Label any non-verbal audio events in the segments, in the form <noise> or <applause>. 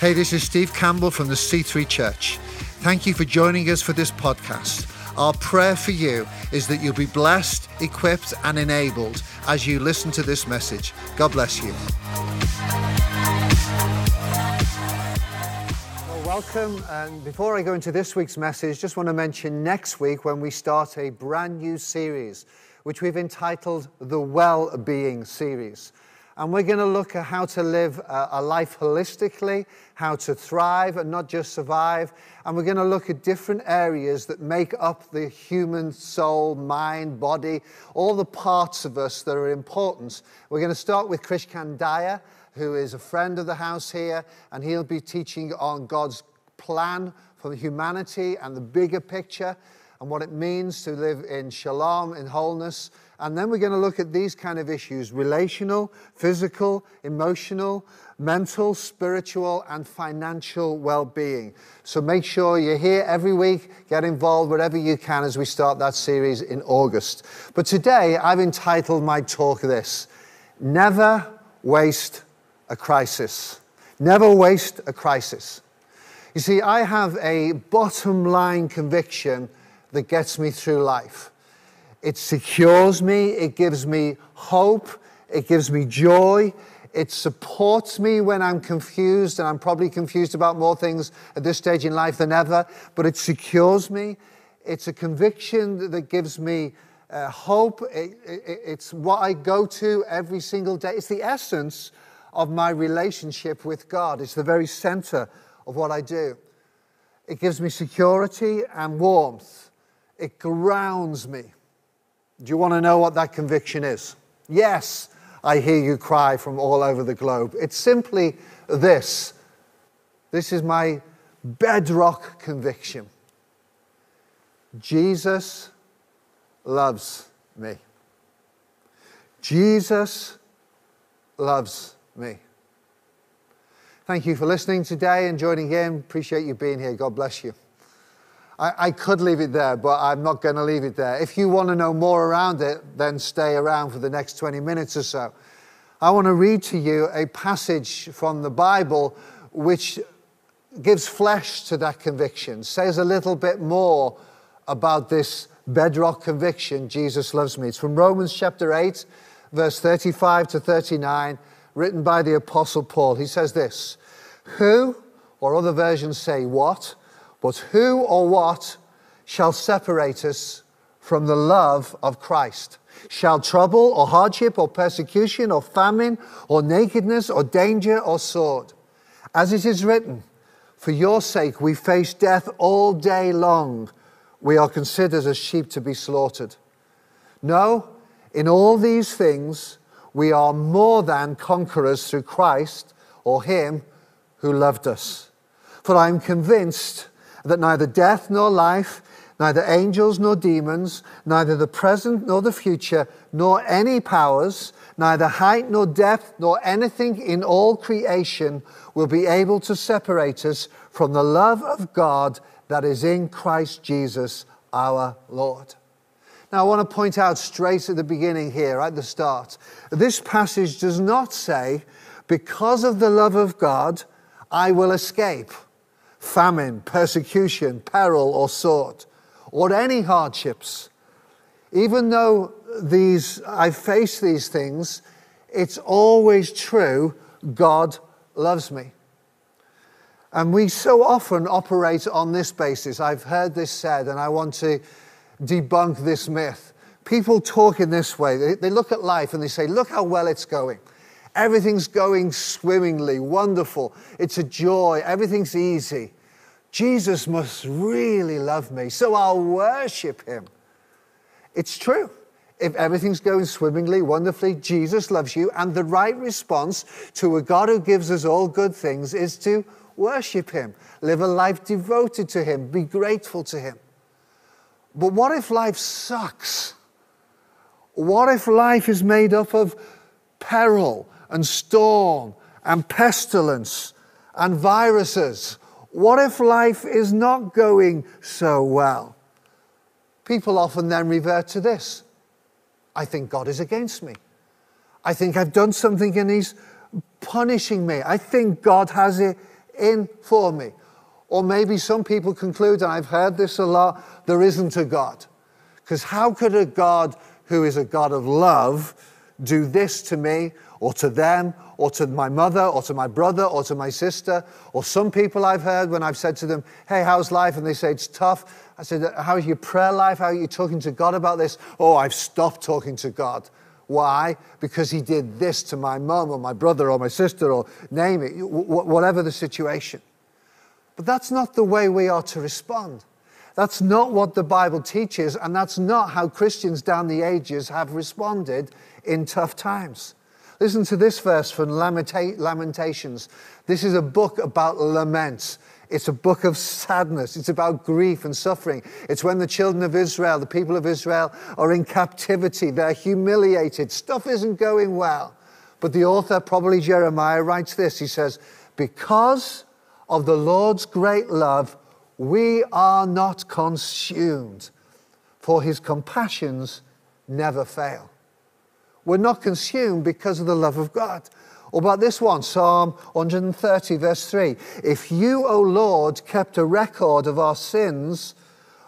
Hey, this is Steve Campbell from the C3 Church. Thank you for joining us for this podcast. Our prayer for you is that you'll be blessed, equipped, and enabled as you listen to this message. God bless you. Well, welcome. And before I go into this week's message, just want to mention next week when we start a brand new series, which we've entitled the Well Being Series. And we're going to look at how to live a, life holistically, how to thrive and not just survive. And we're going to look at different areas that make up the human soul, mind, body, all the parts of us that are important. We're going to start with Krish Kandiah, who is a friend of the house here, and he'll be teaching on God's plan for humanity and the bigger picture and what it means to live in shalom, in wholeness. And then we're going to look at these kind of issues relational, physical, emotional, mental, spiritual, and financial well being. So make sure you're here every week. Get involved wherever you can as we start that series in August. But today I've entitled my talk this Never Waste a Crisis. Never waste a crisis. You see, I have a bottom line conviction that gets me through life. It secures me, it gives me hope, it gives me joy, it supports me when I'm confused, and I'm probably confused about more things at this stage in life than ever, but it secures me. It's a conviction that gives me uh, hope. It, it, it's what I go to every single day. It's the essence of my relationship with God, it's the very center of what I do. It gives me security and warmth, it grounds me. Do you want to know what that conviction is? Yes, I hear you cry from all over the globe. It's simply this this is my bedrock conviction Jesus loves me. Jesus loves me. Thank you for listening today and joining in. Appreciate you being here. God bless you. I, I could leave it there, but I'm not going to leave it there. If you want to know more around it, then stay around for the next 20 minutes or so. I want to read to you a passage from the Bible which gives flesh to that conviction, says a little bit more about this bedrock conviction Jesus loves me. It's from Romans chapter 8, verse 35 to 39, written by the Apostle Paul. He says this Who, or other versions say what, but who or what shall separate us from the love of Christ? Shall trouble or hardship or persecution or famine or nakedness or danger or sword? As it is written, For your sake we face death all day long. We are considered as sheep to be slaughtered. No, in all these things we are more than conquerors through Christ or Him who loved us. For I am convinced that neither death nor life, neither angels nor demons, neither the present nor the future, nor any powers, neither height nor depth, nor anything in all creation will be able to separate us from the love of God that is in Christ Jesus our Lord. Now, I want to point out straight at the beginning here, at the start, this passage does not say, because of the love of God, I will escape famine, persecution, peril, or sword, or any hardships. Even though these, I face these things, it's always true God loves me. And we so often operate on this basis. I've heard this said, and I want to debunk this myth. People talk in this way. They look at life and they say, Look how well it's going. Everything's going swimmingly, wonderful. It's a joy. Everything's easy. Jesus must really love me, so I'll worship him. It's true. If everything's going swimmingly, wonderfully, Jesus loves you, and the right response to a God who gives us all good things is to worship him, live a life devoted to him, be grateful to him. But what if life sucks? What if life is made up of peril and storm and pestilence and viruses? What if life is not going so well? People often then revert to this I think God is against me. I think I've done something and He's punishing me. I think God has it in for me. Or maybe some people conclude, and I've heard this a lot, there isn't a God. Because how could a God who is a God of love do this to me or to them or to my mother or to my brother or to my sister? Or some people I've heard when I've said to them, Hey, how's life? And they say, It's tough. I said, How's your prayer life? How are you talking to God about this? Oh, I've stopped talking to God. Why? Because he did this to my mum or my brother or my sister or name it, whatever the situation. But that's not the way we are to respond. That's not what the Bible teaches, and that's not how Christians down the ages have responded in tough times. Listen to this verse from Lamentations. This is a book about laments. It's a book of sadness. It's about grief and suffering. It's when the children of Israel, the people of Israel, are in captivity. They're humiliated. Stuff isn't going well. But the author, probably Jeremiah, writes this. He says, Because of the Lord's great love, we are not consumed, for his compassions never fail. We're not consumed because of the love of God. Or about this one, Psalm 130, verse 3. If you, O Lord, kept a record of our sins,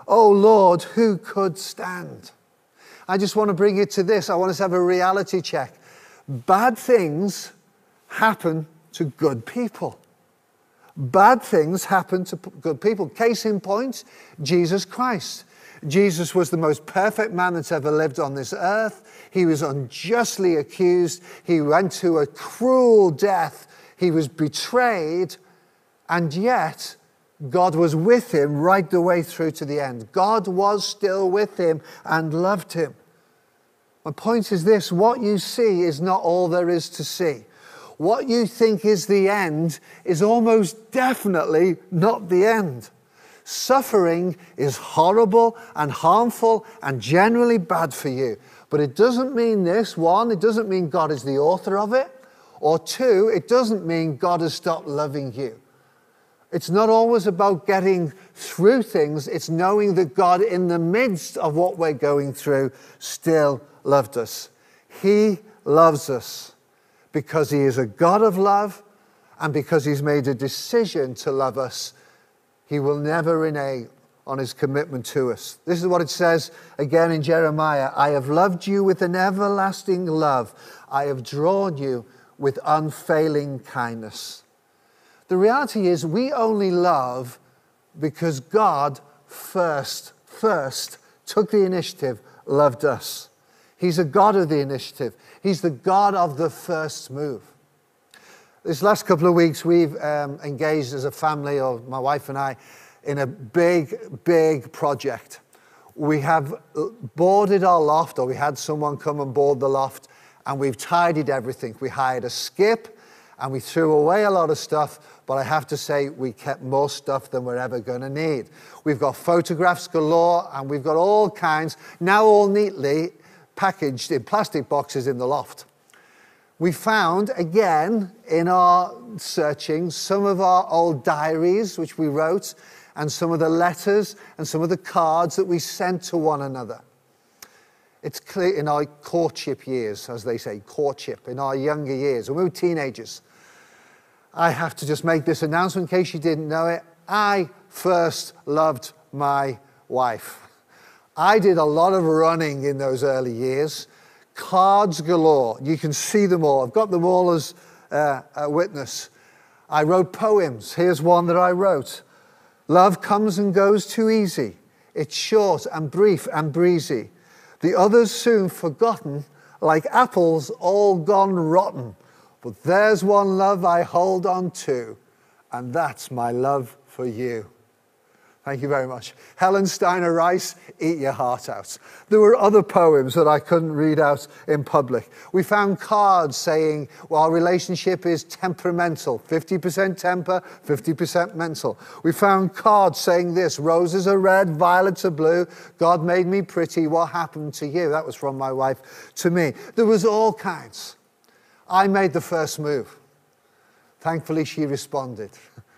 O Lord, who could stand? I just want to bring you to this. I want us to have a reality check. Bad things happen to good people. Bad things happen to good people. Case in point, Jesus Christ. Jesus was the most perfect man that's ever lived on this earth. He was unjustly accused. He went to a cruel death. He was betrayed. And yet, God was with him right the way through to the end. God was still with him and loved him. My point is this what you see is not all there is to see. What you think is the end is almost definitely not the end. Suffering is horrible and harmful and generally bad for you. But it doesn't mean this one, it doesn't mean God is the author of it. Or two, it doesn't mean God has stopped loving you. It's not always about getting through things, it's knowing that God, in the midst of what we're going through, still loved us. He loves us because He is a God of love and because He's made a decision to love us he will never renege on his commitment to us. This is what it says again in Jeremiah I have loved you with an everlasting love, I have drawn you with unfailing kindness. The reality is, we only love because God first, first took the initiative, loved us. He's a God of the initiative, He's the God of the first move. This last couple of weeks, we've um, engaged as a family, or my wife and I, in a big, big project. We have boarded our loft, or we had someone come and board the loft, and we've tidied everything. We hired a skip, and we threw away a lot of stuff, but I have to say, we kept more stuff than we're ever going to need. We've got photographs galore, and we've got all kinds, now all neatly packaged in plastic boxes in the loft we found again in our searching some of our old diaries which we wrote and some of the letters and some of the cards that we sent to one another. It's clear in our courtship years, as they say, courtship, in our younger years, when we were teenagers. I have to just make this announcement in case you didn't know it. I first loved my wife. I did a lot of running in those early years cards galore. You can see them all. I've got them all as uh, a witness. I wrote poems. Here's one that I wrote Love comes and goes too easy. It's short and brief and breezy. The others soon forgotten, like apples all gone rotten. But there's one love I hold on to, and that's my love for you. Thank you very much. Helen Steiner Rice, Eat Your Heart Out. There were other poems that I couldn't read out in public. We found cards saying, well, our relationship is temperamental 50% temper, 50% mental. We found cards saying this roses are red, violets are blue, God made me pretty, what happened to you? That was from my wife to me. There was all kinds. I made the first move. Thankfully, she responded. <laughs>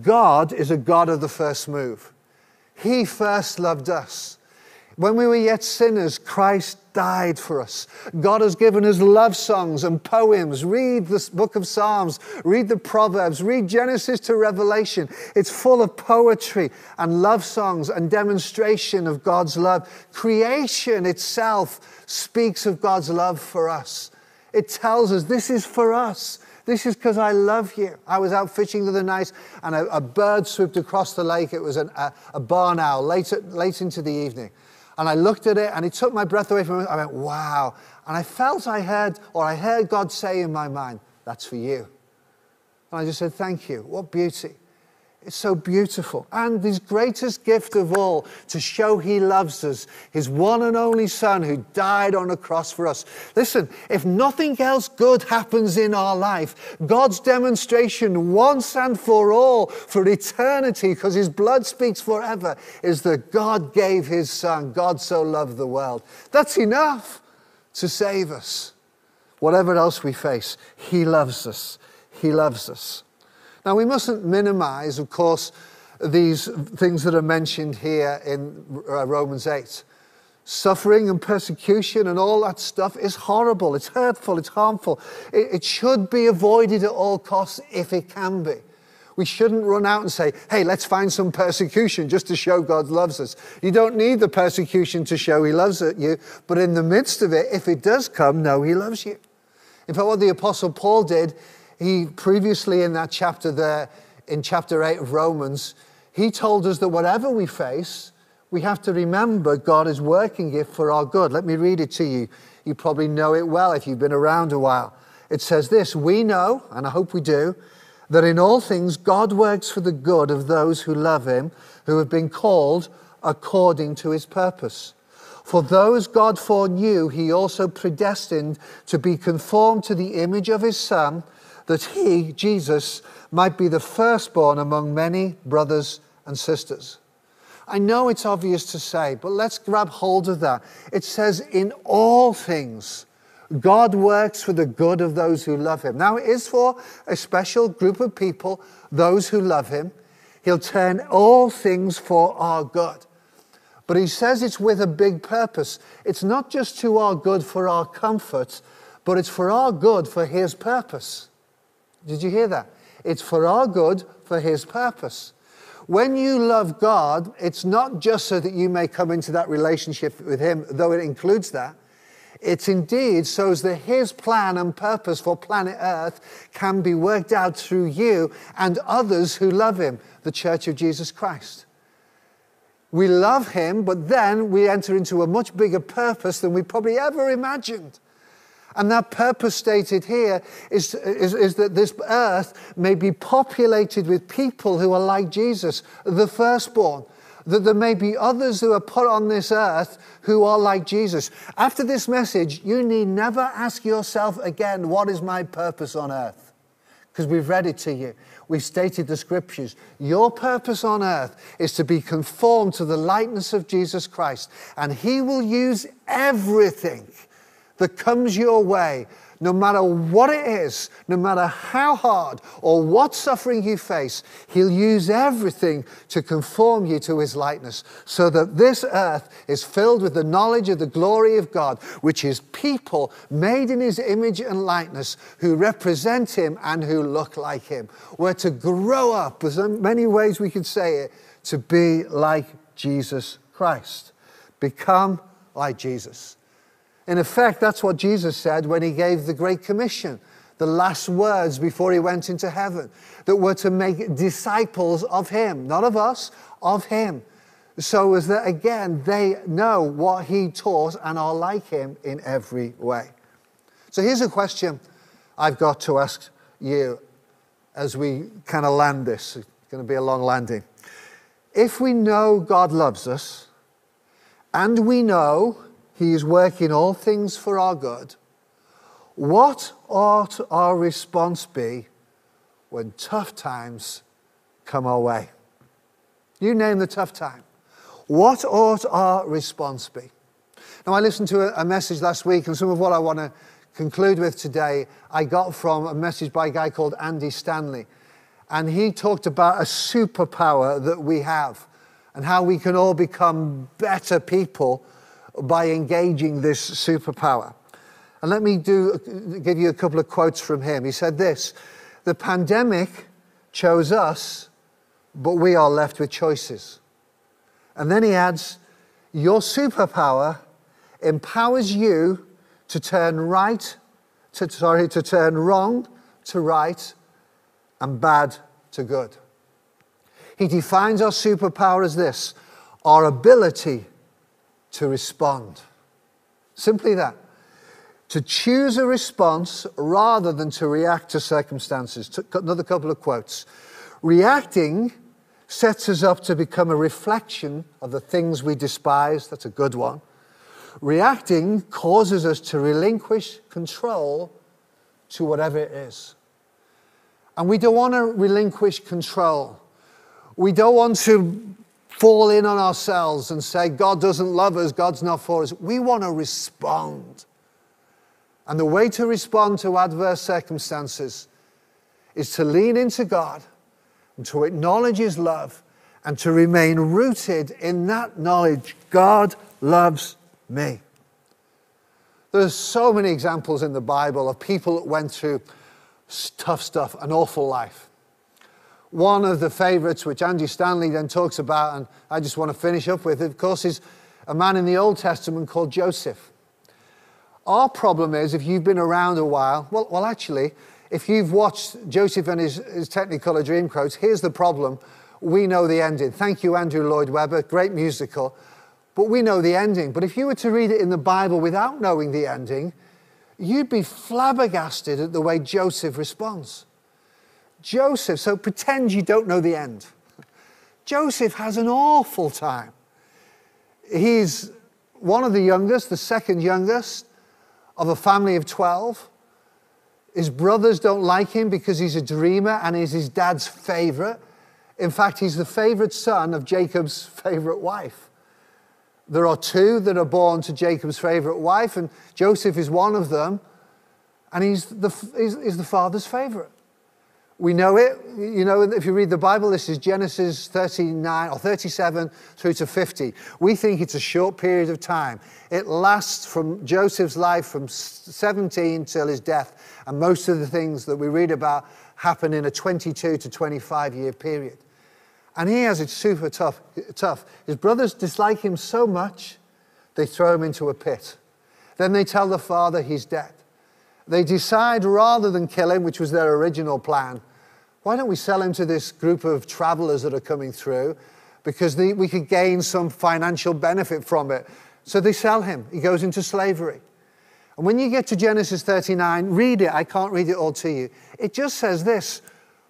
God is a God of the first move. He first loved us. When we were yet sinners, Christ died for us. God has given us love songs and poems. Read the book of Psalms, read the Proverbs, read Genesis to Revelation. It's full of poetry and love songs and demonstration of God's love. Creation itself speaks of God's love for us. It tells us this is for us. This is because I love you. I was out fishing the other night and a, a bird swooped across the lake. It was an, a, a barn owl late, late into the evening. And I looked at it and it took my breath away from it. I went, wow. And I felt I heard, or I heard God say in my mind, that's for you. And I just said, thank you. What beauty. It's so beautiful. And his greatest gift of all, to show he loves us, his one and only Son who died on a cross for us. Listen, if nothing else good happens in our life, God's demonstration once and for all for eternity, because his blood speaks forever, is that God gave his Son. God so loved the world. That's enough to save us. Whatever else we face, he loves us. He loves us. Now, we mustn't minimize, of course, these things that are mentioned here in uh, Romans 8. Suffering and persecution and all that stuff is horrible, it's hurtful, it's harmful. It, it should be avoided at all costs if it can be. We shouldn't run out and say, hey, let's find some persecution just to show God loves us. You don't need the persecution to show He loves you, but in the midst of it, if it does come, know He loves you. In fact, what the Apostle Paul did he previously in that chapter there, in chapter 8 of Romans, he told us that whatever we face, we have to remember God is working it for our good. Let me read it to you. You probably know it well if you've been around a while. It says this We know, and I hope we do, that in all things God works for the good of those who love him, who have been called according to his purpose. For those God foreknew, he also predestined to be conformed to the image of his Son that he, Jesus, might be the firstborn among many brothers and sisters. I know it's obvious to say, but let's grab hold of that. It says, in all things, God works for the good of those who love him. Now, it is for a special group of people, those who love him. He'll turn all things for our good. But he says it's with a big purpose. It's not just to our good for our comfort, but it's for our good for his purpose. Did you hear that? It's for our good, for His purpose. When you love God, it's not just so that you may come into that relationship with Him, though it includes that. It's indeed so that His plan and purpose for planet Earth can be worked out through you and others who love Him, the Church of Jesus Christ. We love Him, but then we enter into a much bigger purpose than we probably ever imagined. And that purpose stated here is, is, is, that this earth may be populated with people who are like Jesus, the firstborn. That there may be others who are put on this earth who are like Jesus. After this message, you need never ask yourself again, What is my purpose on earth? Because we've read it to you. We've stated the scriptures. Your purpose on earth is to be conformed to the likeness of Jesus Christ, and He will use everything that comes your way, no matter what it is, no matter how hard or what suffering you face, He'll use everything to conform you to His likeness, so that this earth is filled with the knowledge of the glory of God, which is people made in His image and likeness who represent Him and who look like Him. We're to grow up, there's many ways we could say it, to be like Jesus Christ. Become like Jesus. In effect, that's what Jesus said when he gave the Great Commission, the last words before he went into heaven, that we're to make disciples of him, not of us, of him. So as that again, they know what he taught and are like him in every way. So here's a question I've got to ask you as we kind of land this. It's going to be a long landing. If we know God loves us, and we know he is working all things for our good. What ought our response be when tough times come our way? You name the tough time. What ought our response be? Now, I listened to a, message last week, and some of what I want to conclude with today I got from a message by a guy called Andy Stanley. And he talked about a superpower that we have and how we can all become better people by engaging this superpower. And let me do, give you a couple of quotes from him. He said this The pandemic chose us, but we are left with choices. And then he adds, Your superpower empowers you to turn right, to, sorry, to turn wrong to right and bad to good. He defines our superpower as this our ability to respond. Simply that. To choose a response rather than to react to circumstances. Another couple of quotes. Reacting sets us up to become a reflection of the things we despise. That's a good one. Reacting causes us to relinquish control to whatever it is. And we don't want to relinquish control. We don't want to fall in on ourselves and say, God doesn't love us, God's not for us. We want to respond. And the way to respond to adverse circumstances is to lean into God and to acknowledge His love and to remain rooted in that knowledge God loves me. There's so many examples in the Bible of people that went through tough stuff, an awful life. One of the favorites, which Andy Stanley then talks about, and I just want to finish up with, of course, is a man in the Old Testament called Joseph. Our problem is if you've been around a while, well, well actually, if you've watched Joseph and his, his Technicolor Dreamcoat, here's the problem. We know the ending. Thank you, Andrew Lloyd Webber. Great musical. But we know the ending. But if you were to read it in the Bible without knowing the ending, you'd be flabbergasted at the way Joseph responds. Joseph, so pretend you don't know the end. Joseph has an awful time. He's one of the youngest, the second youngest of a family of 12. His brothers don't like him because he's a dreamer and is his dad's favorite. In fact, he's the favorite son of Jacob's <laughs> favorite wife. There are two that are born to Jacob's favorite wife, and Joseph is one of them, and he's the, he's, he's the father's favorite. We know it. You know, if you read the Bible, this is Genesis 39 or 37 through to 50. We think it's a short period of time. It lasts from Joseph's life from 17 till his death. And most of the things that we read about happen in a 22 to 25 year period. And he has it super tough, tough. His brothers dislike him so much, they throw him into a pit. Then they tell the father he's dead. They decide rather than kill him, which was their original plan, why don't we sell him to this group of travelers that are coming through? Because we could gain some financial benefit from it. So they sell him. He goes into slavery. And when you get to Genesis 39, read it. I can't read it all to you. It just says this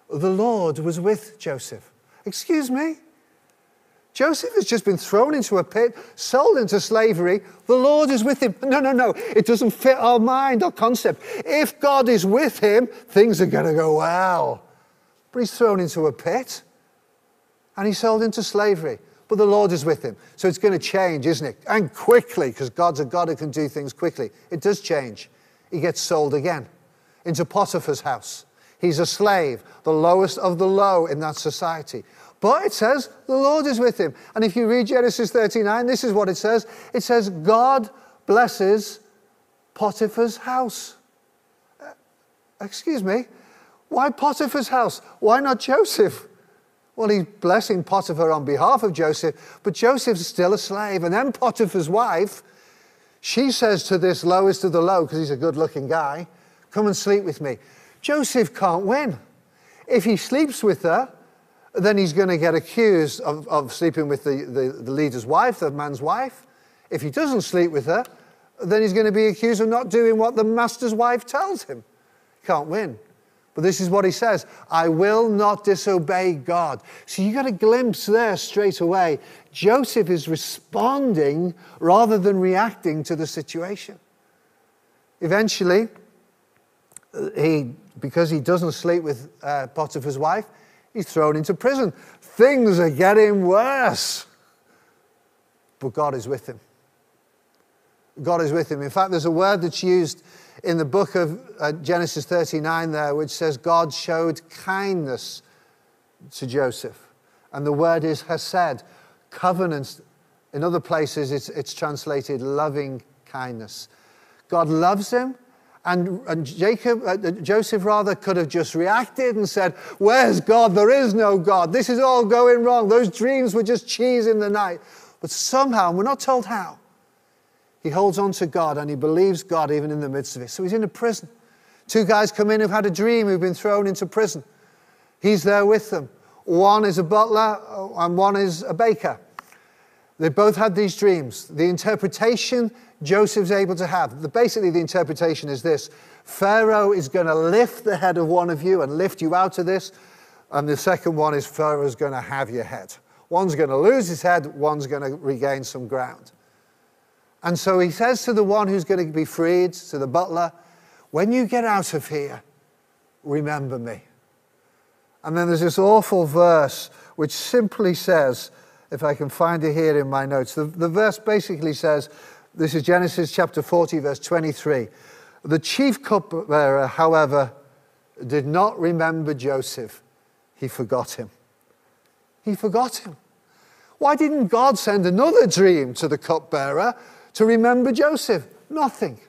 The Lord was with Joseph. Excuse me? Joseph has just been thrown into a pit, sold into slavery. The Lord is with him. No, no, no. It doesn't fit our mind our concept. If God is with him, things are going to go well. But he's thrown into a pit and he's sold into slavery. But the Lord is with him. So it's going to change, isn't it? And quickly, because God's a God who can do things quickly. It does change. He gets sold again into Potiphar's house. He's a slave, the lowest of the low in that society. But it says the Lord is with him. And if you read Genesis 39, this is what it says it says, God blesses Potiphar's house. Uh, excuse me, why Potiphar's house? Why not Joseph? Well, he's blessing Potiphar on behalf of Joseph, but Joseph's still a slave. And then Potiphar's wife, she says to this lowest of the low, because he's a good looking guy, come and sleep with me. Joseph can't win. If he sleeps with her, then he's going to get accused of, of sleeping with the, the, the leader's wife, the man's wife. If he doesn't sleep with her, then he's going to be accused of not doing what the master's wife tells him. Can't win. But this is what he says I will not disobey God. So you got a glimpse there straight away. Joseph is responding rather than reacting to the situation. Eventually, he, because he doesn't sleep with uh, Potiphar's wife, He's thrown into prison. Things are getting worse. But God is with him. God is with him. In fact, there's a word that's used in the book of uh, Genesis 39 there, which says God showed kindness to Joseph. And the word is hesed, covenant. In other places, it's, it's translated loving kindness. God loves him. And, and Jacob, uh, Joseph rather could have just reacted and said, Where's God? There is no God. This is all going wrong. Those dreams were just cheese in the night. But somehow, and we're not told how, he holds on to God and he believes God even in the midst of it. So he's in a prison. Two guys come in who've had a dream, who've been thrown into prison. He's there with them. One is a butler uh, and one is a baker. They both had these dreams. The interpretation Joseph's able to have, the, basically, the interpretation is this Pharaoh is going to lift the head of one of you and lift you out of this. And the second one is Pharaoh's going to have your head. One's going to lose his head, one's going to regain some ground. And so he says to the one who's going to be freed, to the butler, when you get out of here, remember me. And then there's this awful verse which simply says, if I can find it here in my notes, the, the verse basically says, this is Genesis chapter 40, verse 23. The chief cupbearer, however, did not remember Joseph. He forgot him. He forgot him. Why didn't God send another dream to the cupbearer to remember Joseph? Nothing.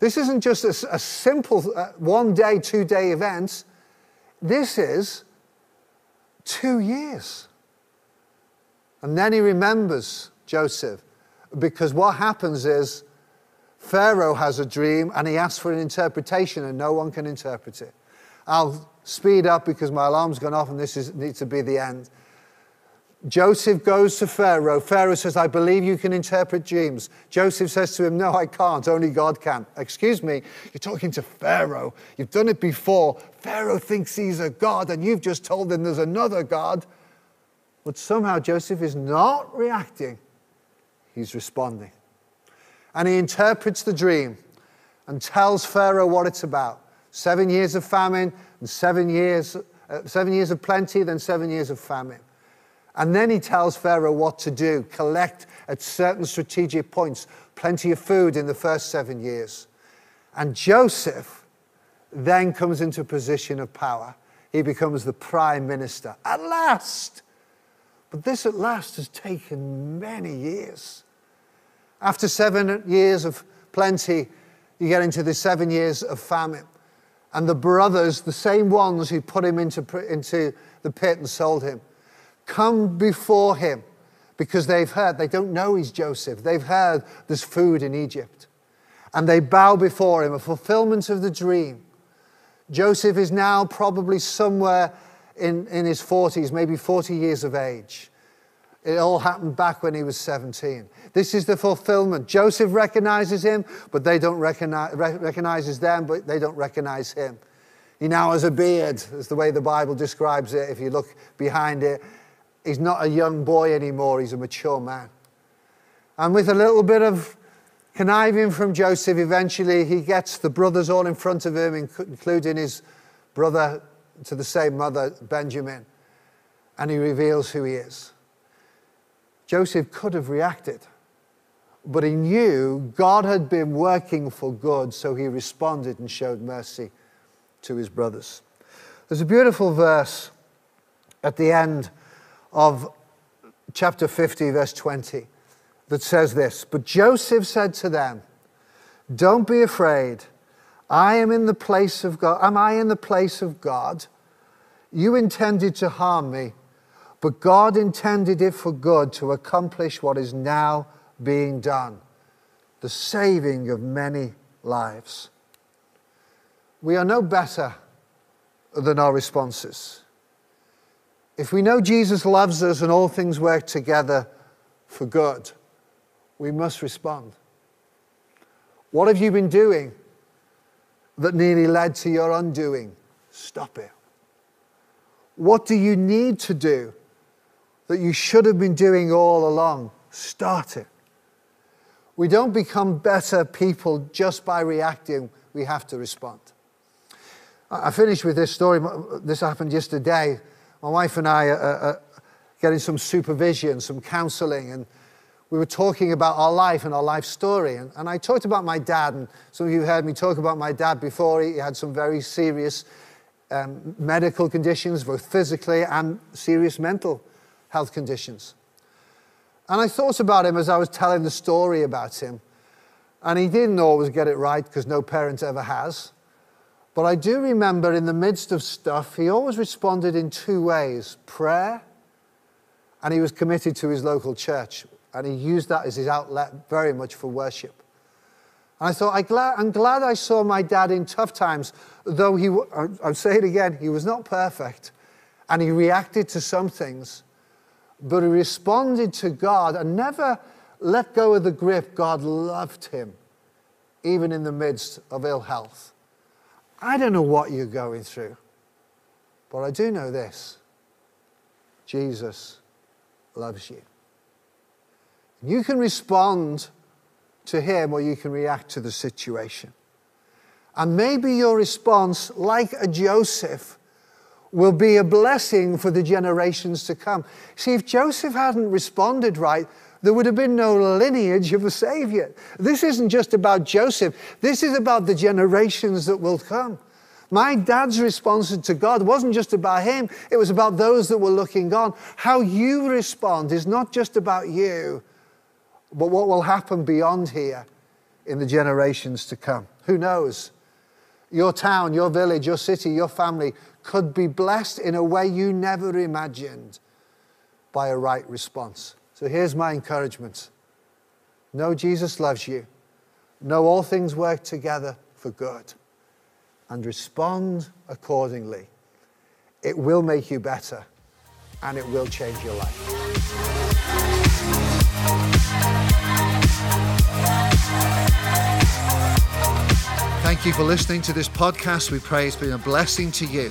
This isn't just a, a simple uh, one day, two day event. This is two years. And then he remembers Joseph because what happens is Pharaoh has a dream and he asks for an interpretation and no one can interpret it. I'll speed up because my alarm's gone off and this is, needs to be the end. Joseph goes to Pharaoh. Pharaoh says, I believe you can interpret dreams. Joseph says to him, No, I can't. Only God can. Excuse me, you're talking to Pharaoh. You've done it before. Pharaoh thinks he's a God, and you've just told him there's another God. But somehow Joseph is not reacting, he's responding. And he interprets the dream and tells Pharaoh what it's about seven years of famine, and seven years, uh, seven years of plenty, then seven years of famine. And then he tells Pharaoh what to do collect at certain strategic points, plenty of food in the first seven years. And Joseph then comes into a position of power. He becomes the prime minister at last. But this at last has taken many years. After seven years of plenty, you get into the seven years of famine. And the brothers, the same ones who put him into, into the pit and sold him, come before him because they've heard, they don't know he's Joseph. They've heard there's food in Egypt. And they bow before him, a fulfillment of the dream. Joseph is now probably somewhere in, in his 40s, maybe 40 years of age. It all happened back when he was 17. This is the fulfillment. Joseph recognizes him, but they don't recognize, recognizes them, but they don't recognize him. He now has a beard, is the way the Bible describes it. If you look behind it, He's not a young boy anymore, he's a mature man. And with a little bit of conniving from Joseph, eventually he gets the brothers all in front of him, including his brother to the same mother, Benjamin, and he reveals who he is. Joseph could have reacted, but he knew God had been working for good, so he responded and showed mercy to his brothers. There's a beautiful verse at the end of chapter 50, verse 20, that says this But Joseph said to them, Don't be afraid. I am in the place of God. Am I in the place of God? You intended to harm me, but God intended it for good to accomplish what is now being done the saving of many lives. We are no better than our responses. If we know Jesus loves us and all things work together for good, we must respond. What have you been doing that nearly led to your undoing? Stop it. What do you need to do that you should have been doing all along? Start it. We don't become better people just by reacting, we have to respond. I finish with this story. This happened yesterday. My wife and I are, are getting some supervision, some counseling, and we were talking about our life and our life story. And, and, I talked about my dad, and some of you heard me talk about my dad before. He had some very serious um, medical conditions, both physically and serious mental health conditions. And I thought about him as I was telling the story about him. And he didn't always get it right because no parent ever has. But I do remember in the midst of stuff, he always responded in two ways prayer, and he was committed to his local church. And he used that as his outlet very much for worship. And I thought, I I'm glad I saw my dad in tough times, though he, I'll say it again, he was not perfect. And he reacted to some things, but he responded to God and never let go of the grip. God loved him, even in the midst of ill health. I don't know what you're going through, but I do know this Jesus loves you. You can respond to him or you can react to the situation. And maybe your response, like a Joseph, will be a blessing for the generations to come. See, if Joseph hadn't responded right, there would have been no lineage of a Savior. This isn't just about Joseph, this is about the generations that will come. My dad's response to God wasn't just about him, it was about those that were looking on. How you respond is not just about you, but what will happen beyond here in the generations to come. Who knows? Your town, your village, your city, your family could be blessed in a way you never imagined by a right response. So here's my encouragement Know Jesus loves you, know all things work together for good, and respond accordingly. It will make you better and it will change your life. Thank you for listening to this podcast. We pray it's been a blessing to you.